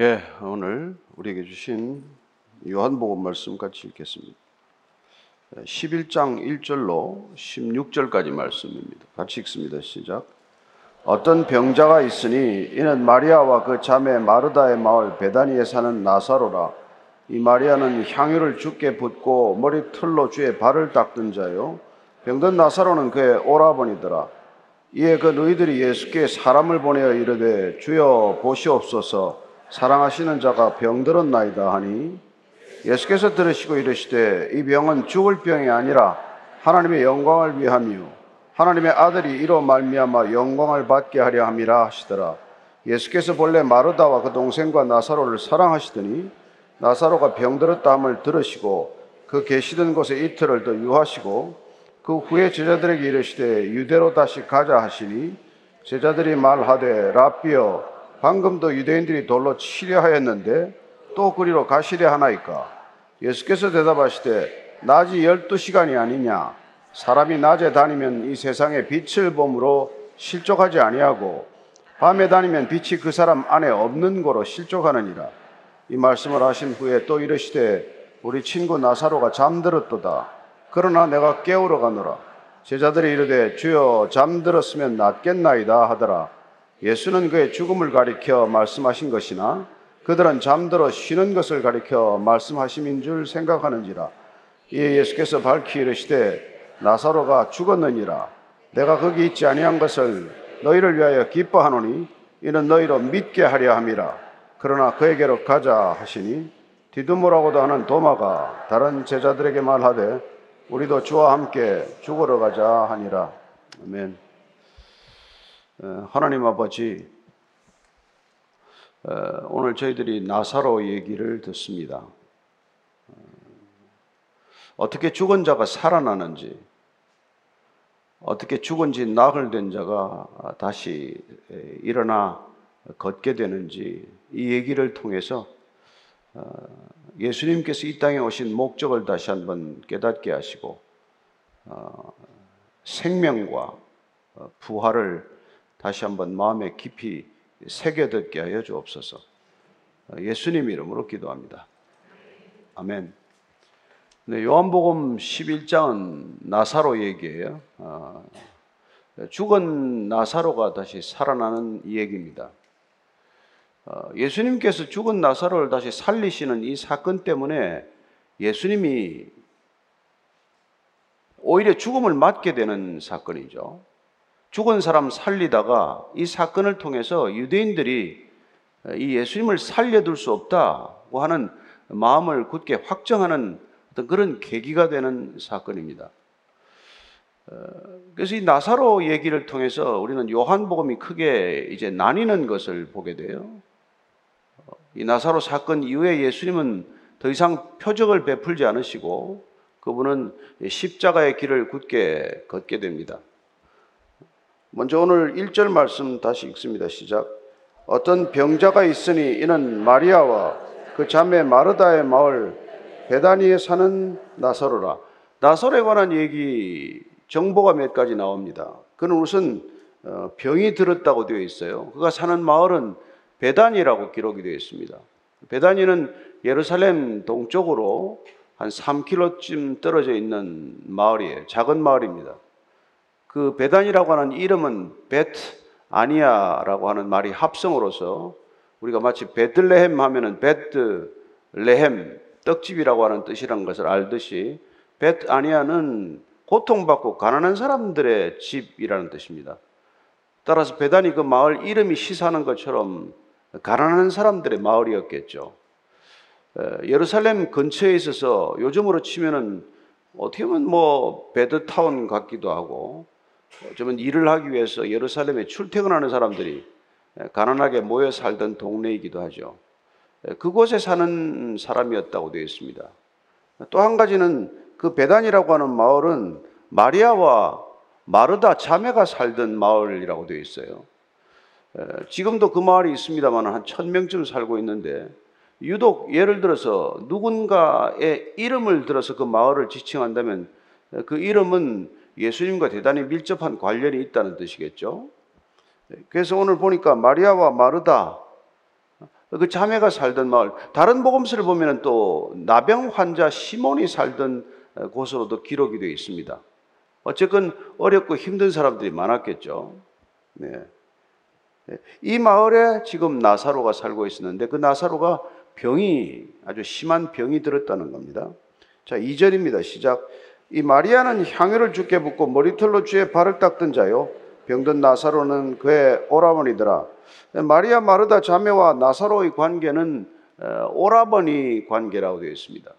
예, 오늘 우리에게 주신 요한복음 말씀 같이 읽겠습니다. 11장 1절로 16절까지 말씀입니다. 같이 읽습니다. 시작. 어떤 병자가 있으니 이는 마리아와 그 자매 마르다의 마을 베다니에 사는 나사로라. 이 마리아는 향유를 주께 붓고 머리털로 주의 발을 닦던 자요. 병든 나사로는 그의 오라버니더라. 이에 그 너희들이 예수께 사람을 보내어 이르되 주여 보시옵소서 사랑하시는 자가 병들었나이다 하니 예수께서 들으시고 이르시되 이 병은 죽을 병이 아니라 하나님의 영광을 위함이요. 하나님의 아들이 이로 말미암아 영광을 받게 하려 함이라 하시더라. 예수께서 본래 마르다와 그 동생과 나사로를 사랑하시더니 나사로가 병들었다 함을 들으시고 그 계시던 곳에 이틀을 더 유하시고 그 후에 제자들에게 이르시되 유대로 다시 가자 하시니 제자들이 말하되 라비여 방금도 유대인들이 돌로 치려 하였는데 또 그리로 가시려 하나이까? 예수께서 대답하시되 낮이 열두 시간이 아니냐? 사람이 낮에 다니면 이 세상에 빛을 봄으로 실족하지 아니하고 밤에 다니면 빛이 그 사람 안에 없는 거로 실족하느니라. 이 말씀을 하신 후에 또 이르시되 우리 친구 나사로가 잠들었도다. 그러나 내가 깨우러 가노라. 제자들이 이르되 주여 잠들었으면 낫겠나이다 하더라 예수는 그의 죽음을 가리켜 말씀하신 것이나 그들은 잠들어 쉬는 것을 가리켜 말씀하심인 줄 생각하는지라. 이에 예수께서 밝히 이르시되 나사로가 죽었느니라. 내가 거기 있지 아니한 것을 너희를 위하여 기뻐하노니 이는 너희로 믿게 하려 함이라. 그러나 그에게로 가자 하시니 디두모라고도 하는 도마가 다른 제자들에게 말하되 우리도 주와 함께 죽으러 가자 하니라. 아멘. 어, 하나님 아버지, 어, 오늘 저희들이 나사로 얘기를 듣습니다. 어, 어떻게 죽은 자가 살아나는지, 어떻게 죽은 지 나흘 된 자가 다시 일어나 걷게 되는지 이 얘기를 통해서 예수님께서 이 땅에 오신 목적을 다시 한번 깨닫게 하시고 생명과 부활을 다시 한번 마음에 깊이 새겨듣게 하여 주옵소서. 예수님 이름으로 기도합니다. 아멘. 네, 요한복음 11장은 나사로 얘기예요. 아, 죽은 나사로가 다시 살아나는 얘기입니다. 아, 예수님께서 죽은 나사로를 다시 살리시는 이 사건 때문에 예수님이 오히려 죽음을 맞게 되는 사건이죠. 죽은 사람 살리다가 이 사건을 통해서 유대인들이 이 예수님을 살려둘 수 없다고 하는 마음을 굳게 확정하는 어떤 그런 계기가 되는 사건입니다. 어, 그래서 이 나사로 얘기를 통해서 우리는 요한복음이 크게 이제 나뉘는 것을 보게 돼요. 어, 이 나사로 사건 이후에 예수님은 더 이상 표적을 베풀지 않으시고 그분은 십자가의 길을 굳게 걷게 됩니다. 먼저 오늘 1절 말씀 다시 읽습니다. 시작. 어떤 병자가 있으니 이는 마리아와 그 자매 마르다의 마을 베다니에 사는 나사로라. 나사로에 관한 얘기 정보가 몇 가지 나옵니다. 그는 우선 어, 병이 들었다고 되어 있어요. 그가 사는 마을은 베다니라고 기록이 되어 있습니다. 베다니는 예루살렘 동쪽으로 한 3km쯤 떨어져 있는 마을이에요. 작은 마을입니다. 그 베다니라고 하는 이름은 베트 아니아라고 하는 말이 합성으로서 우리가 마치 베들레헴 하면은 베트 레헴 떡집이라고 하는 뜻이란 것을 알듯이 베트 아니아는 고통받고 가난한 사람들의 집이라는 뜻입니다. 따라서 베단이 그 마을 이름이 시사하는 것처럼 가난한 사람들의 마을이었겠죠. 예루살렘 근처에 있어서 요즘으로 치면은 어떻게 보면 뭐 베드타운 같기도 하고 어쩌면 일을 하기 위해서 예루살렘에 출퇴근하는 사람들이 가난하게 모여 살던 동네이기도 하죠. 그곳에 사는 사람이었다고 되어 있습니다. 또 한 가지는 그 베단이라고 하는 마을은 마리아와 마르다 자매가 살던 마을이라고 되어 있어요. 지금도 그 마을이 있습니다만 한 천명쯤 살고 있는데 유독 예를 들어서 누군가의 이름을 들어서 그 마을을 지칭한다면 그 이름은 예수님과 대단히 밀접한 관련이 있다는 뜻이겠죠. 그래서 오늘 보니까 마리아와 마르다 그 자매가 살던 마을, 다른 복음서를 보면 또 나병 환자 시몬이 살던 곳으로도 기록이 되어 있습니다. 어쨌건 어렵고 힘든 사람들이 많았겠죠. 네. 네. 이 마을에 지금 나사로가 살고 있었는데 그 나사로가 병이 아주 심한 병이 들었다는 겁니다. 자, 2절입니다. 시작. 이 마리아는 향유를 주께 붓고 머리털로 주의 발을 닦던 자요. 병든 나사로는 그의 오라버니더라. 마리아 마르다 자매와 나사로의 관계는 어, 오라버니 관계라고 되어 있습니다.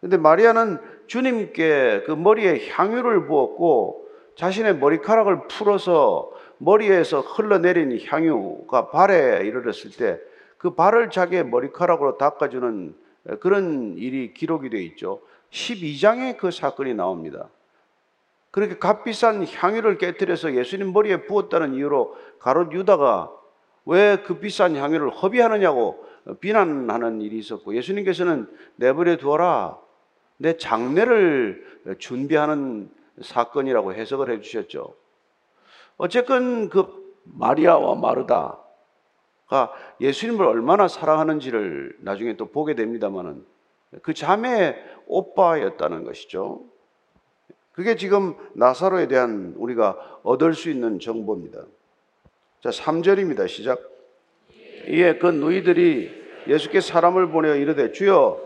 근데 마리아는 주님께 그 머리에 향유를 부었고 자신의 머리카락을 풀어서 머리에서 흘러내린 향유가 발에 이르렀을 때 그 발을 자기의 머리카락으로 닦아주는 그런 일이 기록이 되어 있죠. 12장에 그 사건이 나옵니다. 그렇게 값비싼 향유를 깨뜨려서 예수님 머리에 부었다는 이유로 가롯 유다가 왜 그 비싼 향유를 허비하느냐고 비난하는 일이 있었고 예수님께서는 내버려 두어라 내 장례를 준비하는 사건이라고 해석을 해 주셨죠. 어쨌건 그 마리아와 마르다가 예수님을 얼마나 사랑하는지를 나중에 또 보게 됩니다만은 그 자매의 오빠였다는 것이죠. 그게 지금 나사로에 대한 우리가 얻을 수 있는 정보입니다. 자, 3절입니다. 시작. 이에 그 누이들이 예수께 사람을 보내어 이르되 주여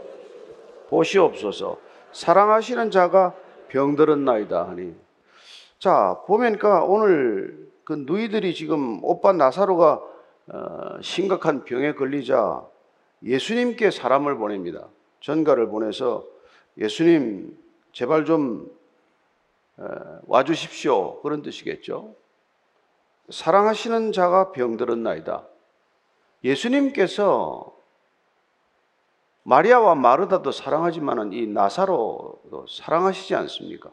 보시옵소서 사랑하시는 자가 병들었나이다 하니 자 보니까 오늘 그 누이들이 지금 오빠 나사로가 어, 심각한 병에 걸리자 예수님께 사람을 보냅니다. 전가를 보내서 예수님 제발 좀 어, 와주십시오 그런 뜻이겠죠. 사랑하시는 자가 병들었나이다. 예수님께서 마리아와 마르다도 사랑하지만은 이 나사로도 사랑하시지 않습니까?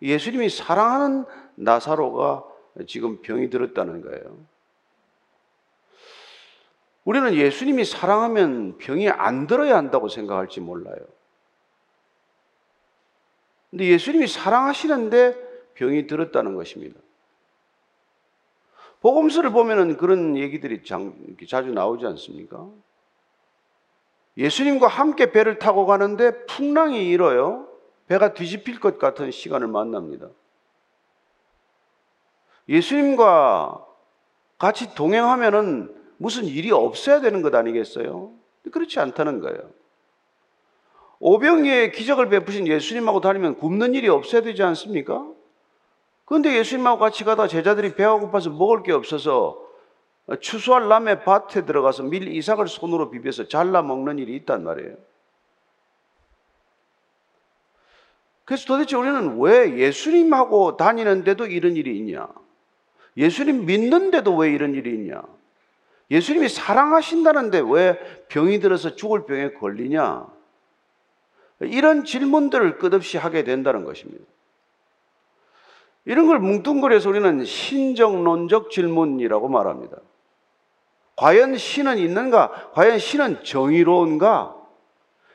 예수님이 사랑하는 나사로가 지금 병이 들었다는 거예요. 우리는 예수님이 사랑하면 병이 안 들어야 한다고 생각할지 몰라요. 근데 예수님이 사랑하시는데 병이 들었다는 것입니다. 복음서를 보면은 그런 얘기들이 자주 나오지 않습니까? 예수님과 함께 배를 타고 가는데 풍랑이 일어요. 배가 뒤집힐 것 같은 시간을 만납니다. 예수님과 같이 동행하면은 무슨 일이 없어야 되는 것 아니겠어요? 그렇지 않다는 거예요. 오병이의 기적을 베푸신 예수님하고 다니면 굶는 일이 없어야 되지 않습니까? 그런데 예수님하고 같이 가다 제자들이 배가 고파서 먹을 게 없어서 추수할 남의 밭에 들어가서 밀 이삭을 손으로 비벼서 잘라 먹는 일이 있단 말이에요. 그래서 도대체 우리는 왜 예수님하고 다니는데도 이런 일이 있냐? 예수님 믿는데도 왜 이런 일이 있냐? 예수님이 사랑하신다는데 왜 병이 들어서 죽을 병에 걸리냐? 이런 질문들을 끝없이 하게 된다는 것입니다. 이런 걸 뭉뚱그려서 우리는 신정론적 질문이라고 말합니다. 과연 신은 있는가? 과연 신은 정의로운가?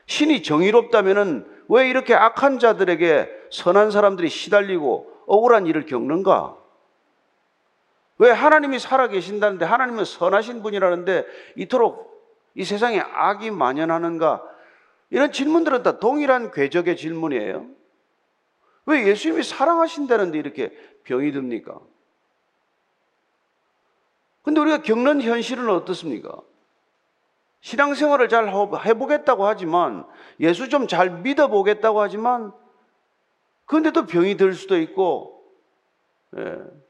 신이 정의롭다면 왜 이렇게 악한 자들에게 선한 사람들이 시달리고 억울한 일을 겪는가? 왜 하나님이 살아계신다는데 하나님은 선하신 분이라는데 이토록 이 세상에 악이 만연하는가? 이런 질문들은 다 동일한 궤적의 질문이에요. 왜 예수님이 사랑하신다는데 이렇게 병이 듭니까? 근데 우리가 겪는 현실은 어떻습니까? 신앙생활을 잘 해보겠다고 하지만, 예수 좀 잘 믿어보겠다고 하지만, 그런데도 병이 들 수도 있고, 예,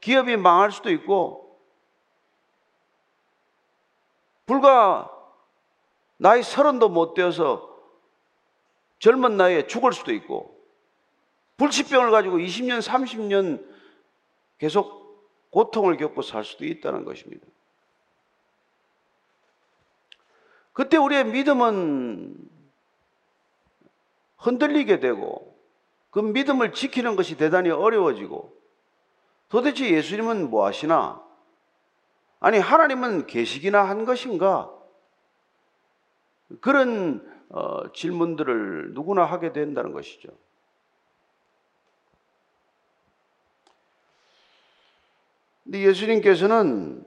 기업이 망할 수도 있고, 불과 나이 서른도 못 되어서 젊은 나이에 죽을 수도 있고, 불치병을 가지고 20년, 30년 계속 고통을 겪고 살 수도 있다는 것입니다. 그때 우리의 믿음은 흔들리게 되고 그 믿음을 지키는 것이 대단히 어려워지고 도대체 예수님은 뭐 하시나? 아니, 하나님은 계시기나 한 것인가? 그런 어, 질문들을 누구나 하게 된다는 것이죠. 근데 예수님께서는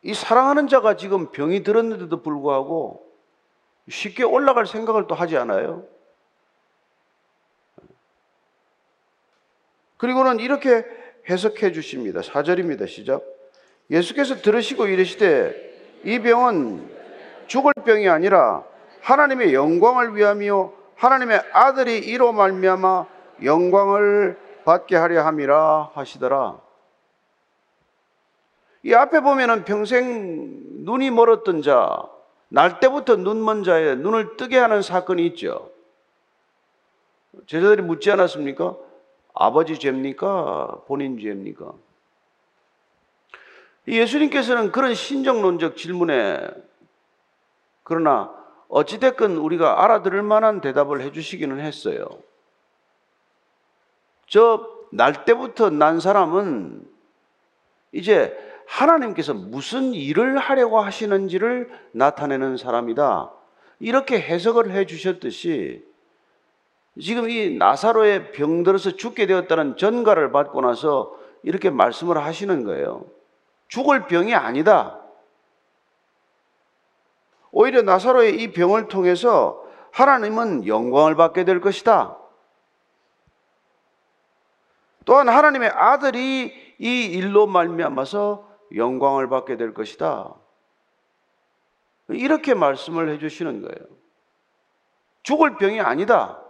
이 사랑하는 자가 지금 병이 들었는데도 불구하고 쉽게 올라갈 생각을 또 하지 않아요. 그리고는 이렇게 해석해 주십니다. 4절입니다. 시작. 예수께서 들으시고 이르시되 이 병은 죽을 병이 아니라 하나님의 영광을 위함이요 하나님의 아들이 이로 말미암아 영광을 받게 하려 함이라 하시더라. 이 앞에 보면은 평생 눈이 멀었던 자, 날 때부터 눈먼 자의 눈을 뜨게 하는 사건이 있죠. 제자들이 묻지 않았습니까? 아버지 죄입니까? 본인 죄입니까? 예수님께서는 그런 신정론적 질문에 그러나 어찌됐건 우리가 알아들을 만한 대답을 해주시기는 했어요. 저 날 때부터 난 사람은 이제 하나님께서 무슨 일을 하려고 하시는지를 나타내는 사람이다. 이렇게 해석을 해 주셨듯이 지금 이 나사로의 병들어서 죽게 되었다는 전가를 받고 나서 이렇게 말씀을 하시는 거예요. 죽을 병이 아니다. 오히려 나사로의 이 병을 통해서 하나님은 영광을 받게 될 것이다. 또한 하나님의 아들이 이 일로 말미암아서 영광을 받게 될 것이다. 이렇게 말씀을 해 주시는 거예요. 죽을 병이 아니다.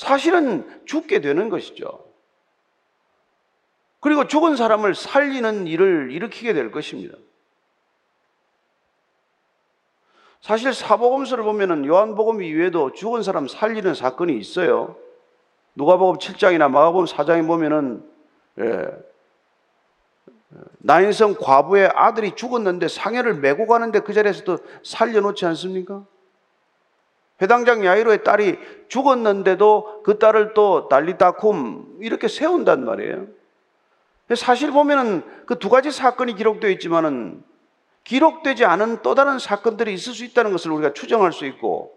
사실은 죽게 되는 것이죠. 그리고 죽은 사람을 살리는 일을 일으키게 될 것입니다. 사실 사복음서를 보면은 요한복음 이외에도 죽은 사람 살리는 사건이 있어요. 누가복음 7장이나 마가복음 4장에 보면은 예, 나인성 과부의 아들이 죽었는데 상해를 메고 가는데 그 자리에서도 살려놓지 않습니까? 회당장 야이로의 딸이 죽었는데도 그 딸을 또 달리다쿰 이렇게 세운단 말이에요. 사실 보면은 그 두 가지 사건이 기록되어 있지만은 기록되지 않은 또 다른 사건들이 있을 수 있다는 것을 우리가 추정할 수 있고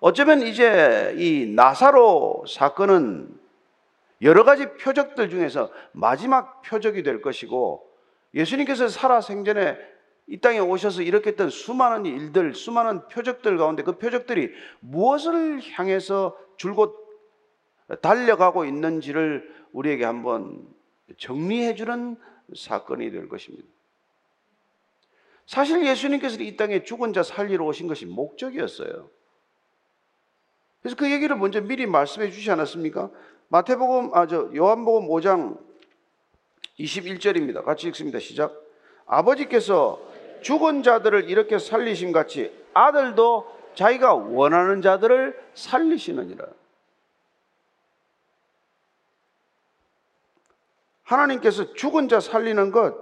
어쩌면 이제 이 나사로 사건은 여러 가지 표적들 중에서 마지막 표적이 될 것이고 예수님께서 살아 생전에 이 땅에 오셔서 이렇게 했던 수많은 일들, 수많은 표적들 가운데 그 표적들이 무엇을 향해서 줄곧 달려가고 있는지를 우리에게 한번 정리해 주는 사건이 될 것입니다. 사실 예수님께서 이 땅에 죽은 자 살리러 오신 것이 목적이었어요. 그래서 그 얘기를 먼저 미리 말씀해 주지 않았습니까? 마태복음, 아, 저, 요한복음 5장 21절입니다. 같이 읽습니다. 시작. 아버지께서 죽은 자들을 이렇게 살리심 같이 아들도 자기가 원하는 자들을 살리시느니라. 하나님께서 죽은 자 살리는 것,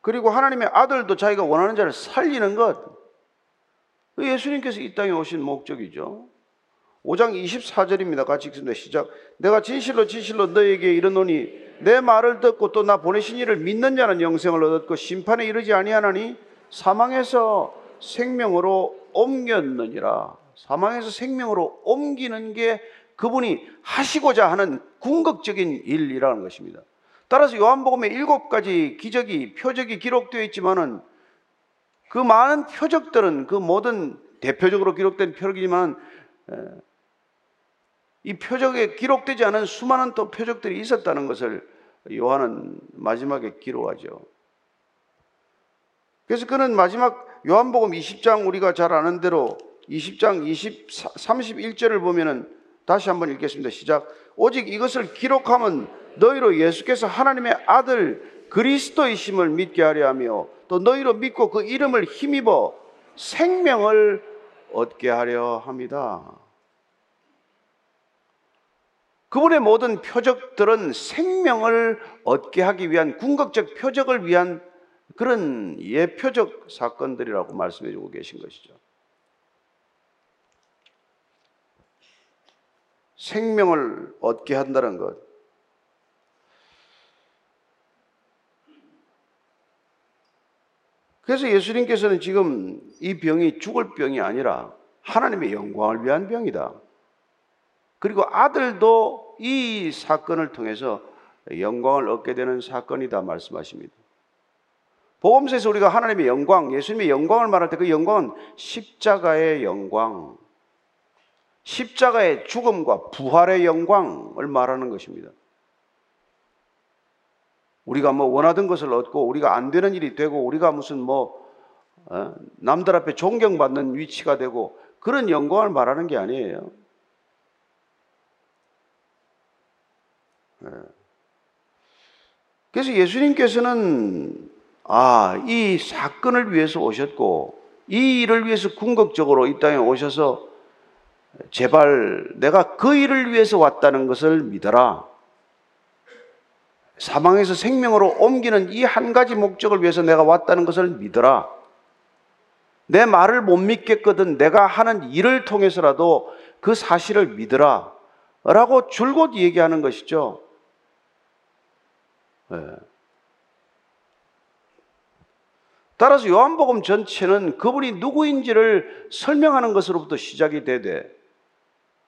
그리고 하나님의 아들도 자기가 원하는 자를 살리는 것, 그 예수님께서 이 땅에 오신 목적이죠. 5장 24절입니다. 같이 읽습니다. 시작. 내가 진실로 진실로 너에게 이르노니 내 말을 듣고 또 나 보내신 이를 믿는 자는 영생을 얻었고 심판에 이르지 아니하나니 사망에서 생명으로 옮겼느니라. 사망에서 생명으로 옮기는 게 그분이 하시고자 하는 궁극적인 일이라는 것입니다. 따라서 요한복음에 일곱 가지 기적이 표적이 기록되어 있지만은 그 많은 표적들은 그 모든 대표적으로 기록된 표적이지만 이 표적에 기록되지 않은 수많은 또 표적들이 있었다는 것을 요한은 마지막에 기록하죠. 그래서 그는 마지막 요한복음 20장 우리가 잘 아는 대로 20장 20, 31절을 보면은 다시 한번 읽겠습니다. 시작. 오직 이것을 기록하면 너희로 예수께서 하나님의 아들 그리스도이심을 믿게 하려 하며 또 너희로 믿고 그 이름을 힘입어 생명을 얻게 하려 합니다. 그분의 모든 표적들은 생명을 얻게 하기 위한 궁극적 표적을 위한 그런 예표적 사건들이라고 말씀해 주고 계신 것이죠. 생명을 얻게 한다는 것. 그래서 예수님께서는 지금 이 병이 죽을 병이 아니라 하나님의 영광을 위한 병이다. 그리고 아들도 이 사건을 통해서 영광을 얻게 되는 사건이다 말씀하십니다. 복음서에서 우리가 하나님의 영광, 예수님의 영광을 말할 때 그 영광은 십자가의 영광, 십자가의 죽음과 부활의 영광을 말하는 것입니다. 우리가 뭐 원하던 것을 얻고 우리가 안 되는 일이 되고 우리가 무슨 뭐 어? 남들 앞에 존경받는 위치가 되고 그런 영광을 말하는 게 아니에요. 그래서 예수님께서는 아, 이 사건을 위해서 오셨고 이 일을 위해서 궁극적으로 이 땅에 오셔서 제발 내가 그 일을 위해서 왔다는 것을 믿어라. 사망에서 생명으로 옮기는 이 한 가지 목적을 위해서 내가 왔다는 것을 믿어라. 내 말을 못 믿겠거든 내가 하는 일을 통해서라도 그 사실을 믿어라. 라고 줄곧 얘기하는 것이죠. 네. 따라서 요한복음 전체는 그분이 누구인지를 설명하는 것으로부터 시작이 되되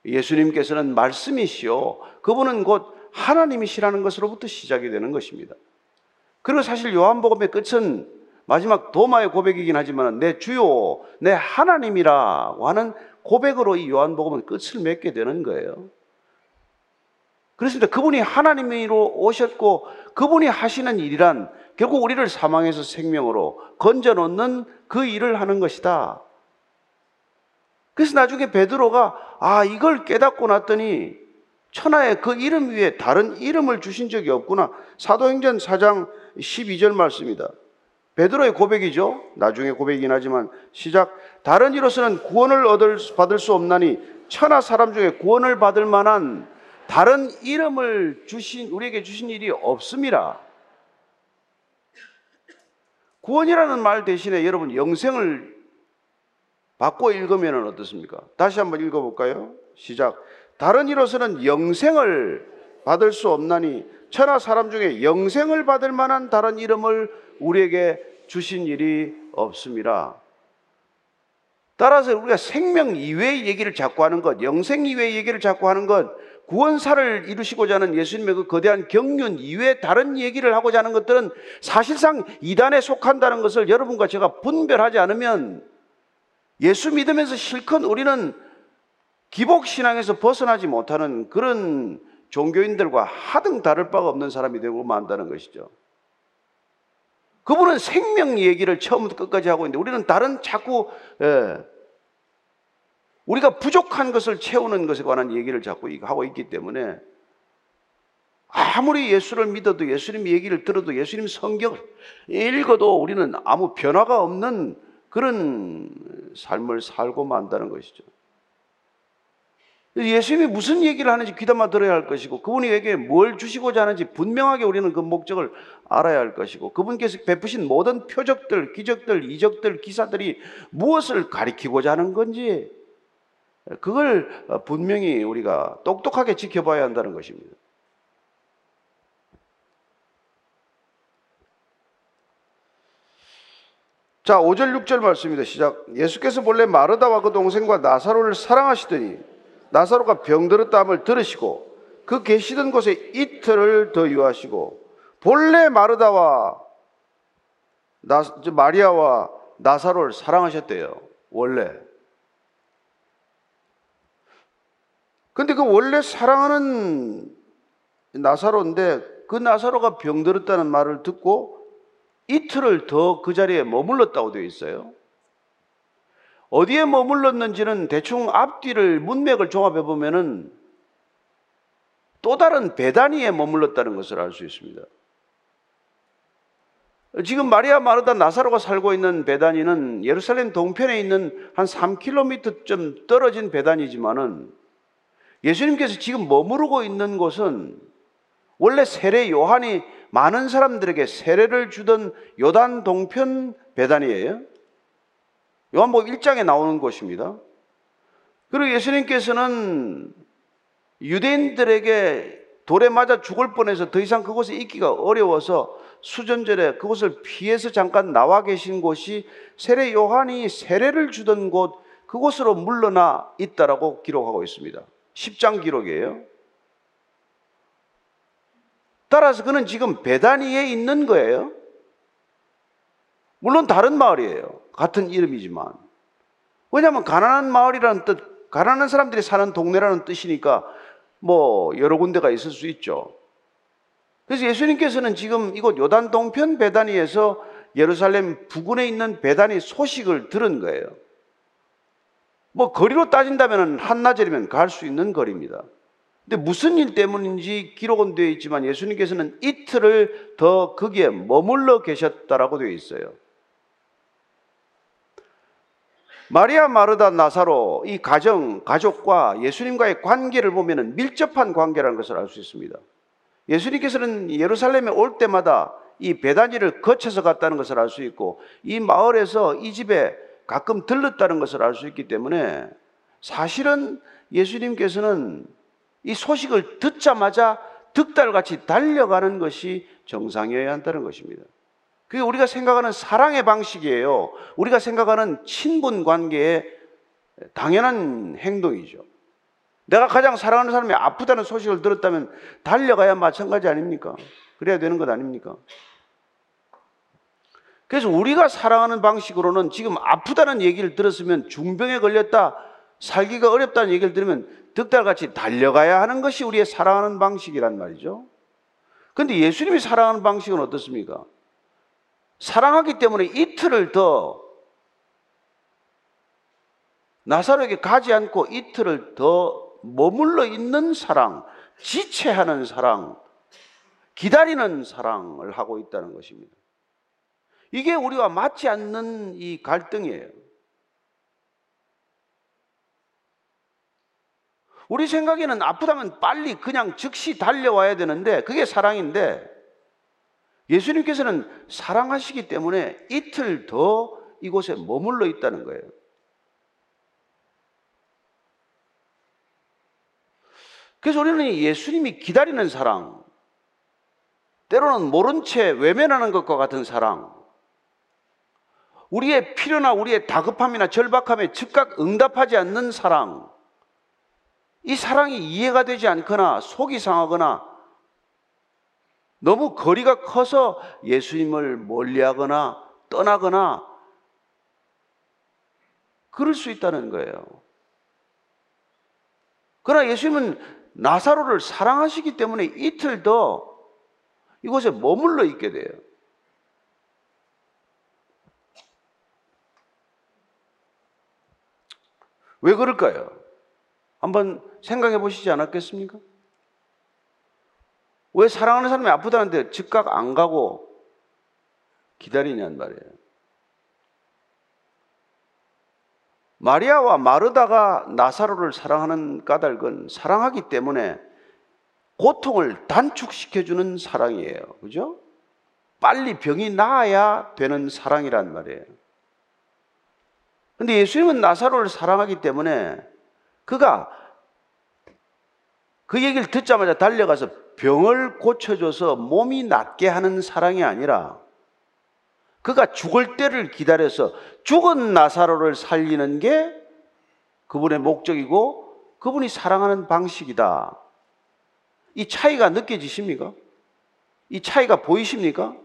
예수님께서는 말씀이시요. 그분은 곧 하나님이시라는 것으로부터 시작이 되는 것입니다. 그리고 사실 요한복음의 끝은 마지막 도마의 고백이긴 하지만 내 주요, 내 하나님이라고 하는 고백으로 이 요한복음은 끝을 맺게 되는 거예요. 그렇습니다. 그분이 하나님으로 오셨고 그분이 하시는 일이란 결국 우리를 사망에서 생명으로 건져 놓는 그 일을 하는 것이다. 그래서 나중에 베드로가 아 이걸 깨닫고 났더니 천하의 그 이름 위에 다른 이름을 주신 적이 없구나. 사도행전 4장 12절 말씀입니다. 베드로의 고백이죠. 나중에 고백이긴 하지만 시작 다른 이로서는 구원을 얻을 받을 수 없나니 천하 사람 중에 구원을 받을 만한 다른 이름을 주신 우리에게 주신 일이 없습니다. 구원이라는 말 대신에 여러분 영생을 바꿔 읽으면 어떻습니까? 다시 한번 읽어볼까요? 시작. 다른 이로서는 영생을 받을 수 없나니 천하 사람 중에 영생을 받을 만한 다른 이름을 우리에게 주신 일이 없습니다. 따라서 우리가 생명 이외의 얘기를 자꾸 하는 것, 영생 이외의 얘기를 자꾸 하는 것, 구원사를 이루시고자 하는 예수님의 그 거대한 경륜 이외에 다른 얘기를 하고자 하는 것들은 사실상 이단에 속한다는 것을 여러분과 제가 분별하지 않으면 예수 믿으면서 실컷 우리는 기복신앙에서 벗어나지 못하는 그런 종교인들과 하등 다를 바가 없는 사람이 되고 만다는 것이죠. 그분은 생명 얘기를 처음부터 끝까지 하고 있는데 우리는 다른 자꾸 예, 우리가 부족한 것을 채우는 것에 관한 얘기를 자꾸 하고 있기 때문에 아무리 예수를 믿어도 예수님 얘기를 들어도 예수님 성경을 읽어도 우리는 아무 변화가 없는 그런 삶을 살고 만다는 것이죠. 예수님이 무슨 얘기를 하는지 귀담아 들어야 할 것이고 그분이 에게 뭘 주시고자 하는지 분명하게 우리는 그 목적을 알아야 할 것이고 그분께서 베푸신 모든 표적들, 기적들, 이적들, 기사들이 무엇을 가리키고자 하는 건지 그걸 분명히 우리가 똑똑하게 지켜봐야 한다는 것입니다. 자, 5절, 6절 말씀입니다. 시작. 예수께서 본래 마르다와 그 동생과 나사로를 사랑하시더니 나사로가 병들었다함을 들으시고 그 계시던 곳에 이틀을 더 유하시고 본래 마르다와 나, 마리아와 나사로를 사랑하셨대요. 원래. 근데 그 원래 사랑하는 나사로인데 그 나사로가 병들었다는 말을 듣고 이틀을 더 그 자리에 머물렀다고 되어 있어요. 어디에 머물렀는지는 대충 앞뒤를 문맥을 종합해 보면은 또 다른 배단위에 머물렀다는 것을 알 수 있습니다. 지금 마리아 마르다 나사로가 살고 있는 배단위는 예루살렘 동편에 있는 한 3km쯤 떨어진 배단이지만은 예수님께서 지금 머무르고 있는 곳은 원래 세례 요한이 많은 사람들에게 세례를 주던 요단 동편 배단이에요. 요한복음 1장에 나오는 곳입니다. 그리고 예수님께서는 유대인들에게 돌에 맞아 죽을 뻔해서 더 이상 그곳에 있기가 어려워서 수전절에 그곳을 피해서 잠깐 나와 계신 곳이 세례 요한이 세례를 주던 곳 그곳으로 물러나 있다라고 기록하고 있습니다. 10장 기록이에요. 따라서 그는 지금 베다니에 있는 거예요. 물론 다른 마을이에요. 같은 이름이지만. 왜냐하면 가난한 마을이라는 뜻, 가난한 사람들이 사는 동네라는 뜻이니까 뭐 여러 군데가 있을 수 있죠. 그래서 예수님께서는 지금 이곳 요단 동편 베다니에서 예루살렘 부근에 있는 베다니 소식을 들은 거예요. 뭐 거리로 따진다면 한나절이면 갈 수 있는 거리입니다. 근데 무슨 일 때문인지 기록은 되어 있지만 예수님께서는 이틀을 더 거기에 머물러 계셨다라고 되어 있어요. 마리아 마르다 나사로 이 가정 가족과 예수님과의 관계를 보면은 밀접한 관계라는 것을 알 수 있습니다. 예수님께서는 예루살렘에 올 때마다 이 베다니를 거쳐서 갔다는 것을 알 수 있고 이 마을에서 이 집에 가끔 들렀다는 것을 알 수 있기 때문에 사실은 예수님께서는 이 소식을 듣자마자 득달같이 달려가는 것이 정상이어야 한다는 것입니다. 그게 우리가 생각하는 사랑의 방식이에요. 우리가 생각하는 친분 관계의 당연한 행동이죠. 내가 가장 사랑하는 사람이 아프다는 소식을 들었다면 달려가야 마찬가지 아닙니까? 그래야 되는 것 아닙니까? 그래서 우리가 사랑하는 방식으로는 지금 아프다는 얘기를 들었으면 중병에 걸렸다, 살기가 어렵다는 얘기를 들으면 득달같이 달려가야 하는 것이 우리의 사랑하는 방식이란 말이죠. 그런데 예수님이 사랑하는 방식은 어떻습니까? 사랑하기 때문에 이틀을 더 나사로에게 가지 않고 이틀을 더 머물러 있는 사랑, 지체하는 사랑, 기다리는 사랑을 하고 있다는 것입니다. 이게 우리와 맞지 않는 이 갈등이에요. 우리 생각에는 아프다면 빨리 그냥 즉시 달려와야 되는데 그게 사랑인데 예수님께서는 사랑하시기 때문에 이틀 더 이곳에 머물러 있다는 거예요. 그래서 우리는 예수님이 기다리는 사랑, 때로는 모른 채 외면하는 것과 같은 사랑, 우리의 필요나 우리의 다급함이나 절박함에 즉각 응답하지 않는 사랑, 이 사랑이 이해가 되지 않거나 속이 상하거나 너무 거리가 커서 예수님을 멀리하거나 떠나거나 그럴 수 있다는 거예요. 그러나 예수님은 나사로를 사랑하시기 때문에 이틀 더 이곳에 머물러 있게 돼요. 왜 그럴까요? 한번 생각해 보시지 않았겠습니까? 왜 사랑하는 사람이 아프다는데 즉각 안 가고 기다리냔 말이에요. 마리아와 마르다가 나사로를 사랑하는 까닭은 사랑하기 때문에 고통을 단축시켜주는 사랑이에요. 그죠? 빨리 병이 나아야 되는 사랑이란 말이에요. 근데 예수님은 나사로를 사랑하기 때문에 그가 그 얘기를 듣자마자 달려가서 병을 고쳐줘서 몸이 낫게 하는 사랑이 아니라 그가 죽을 때를 기다려서 죽은 나사로를 살리는 게 그분의 목적이고 그분이 사랑하는 방식이다. 이 차이가 느껴지십니까? 이 차이가 보이십니까?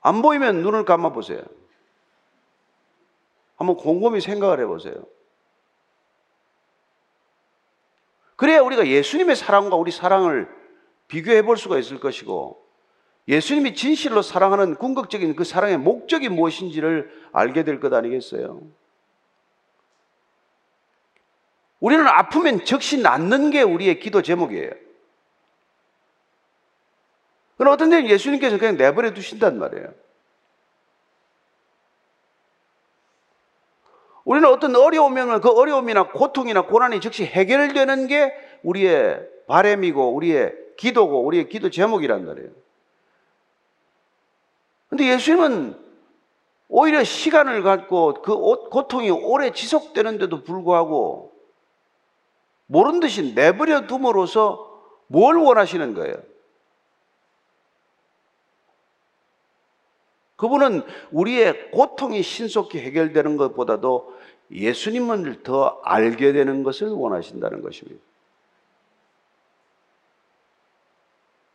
안 보이면 눈을 감아 보세요. 한번 곰곰이 생각을 해 보세요. 그래야 우리가 예수님의 사랑과 우리 사랑을 비교해 볼 수가 있을 것이고 예수님이 진실로 사랑하는 궁극적인 그 사랑의 목적이 무엇인지를 알게 될 것 아니겠어요? 우리는 아프면 즉시 낫는 게 우리의 기도 제목이에요. 그러나 어떤 때는 예수님께서 그냥 내버려 두신단 말이에요. 우리는 어떤 어려움이면 그 어려움이나 고통이나 고난이 즉시 해결되는 게 우리의 바램이고 우리의 기도고 우리의 기도 제목이란 말이에요. 근데 예수님은 오히려 시간을 갖고 그 고통이 오래 지속되는데도 불구하고 모른 듯이 내버려 둠으로써 뭘 원하시는 거예요? 그분은 우리의 고통이 신속히 해결되는 것보다도 예수님을 더 알게 되는 것을 원하신다는 것입니다.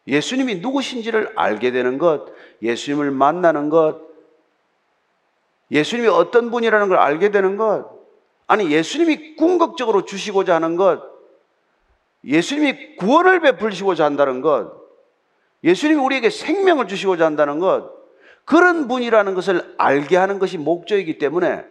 예수님이 누구신지를 알게 되는 것, 예수님을 만나는 것, 예수님이 어떤 분이라는 걸 알게 되는 것, 아니, 예수님이 궁극적으로 주시고자 하는 것, 예수님이 구원을 베풀시고자 한다는 것, 예수님이 우리에게 생명을 주시고자 한다는 것, 그런 분이라는 것을 알게 하는 것이 목적이기 때문에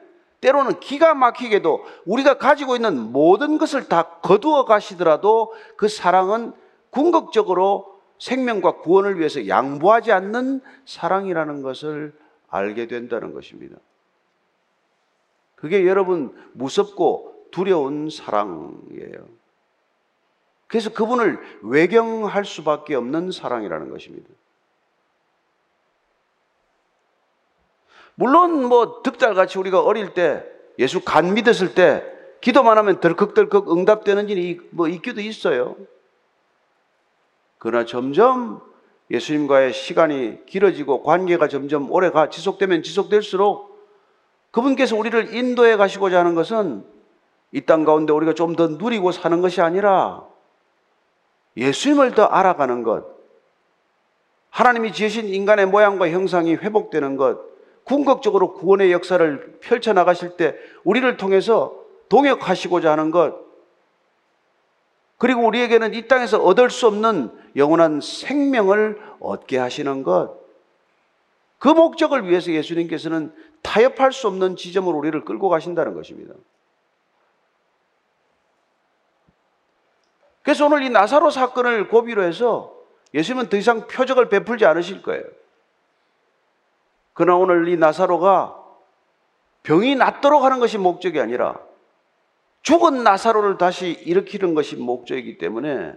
때로는 기가 막히게도 우리가 가지고 있는 모든 것을 다 거두어 가시더라도 그 사랑은 궁극적으로 생명과 구원을 위해서 양보하지 않는 사랑이라는 것을 알게 된다는 것입니다. 그게 여러분 무섭고 두려운 사랑이에요. 그래서 그분을 외경할 수밖에 없는 사랑이라는 것입니다. 물론 뭐 득달같이 우리가 어릴 때 예수 간 믿었을 때 기도만 하면 덜컥덜컥 응답되는 일이 뭐 있기도 있어요. 그러나 점점 예수님과의 시간이 길어지고 관계가 점점 오래가 지속되면 지속될수록 그분께서 우리를 인도해 가시고자 하는 것은 이 땅 가운데 우리가 좀 더 누리고 사는 것이 아니라 예수님을 더 알아가는 것, 하나님이 지으신 인간의 모양과 형상이 회복되는 것, 궁극적으로 구원의 역사를 펼쳐나가실 때 우리를 통해서 동역하시고자 하는 것, 그리고 우리에게는 이 땅에서 얻을 수 없는 영원한 생명을 얻게 하시는 것, 그 목적을 위해서 예수님께서는 타협할 수 없는 지점으로 우리를 끌고 가신다는 것입니다. 그래서 오늘 이 나사로 사건을 고비로 해서 예수님은 더 이상 표적을 베풀지 않으실 거예요. 그러나 오늘 이 나사로가 병이 낫도록 하는 것이 목적이 아니라 죽은 나사로를 다시 일으키는 것이 목적이기 때문에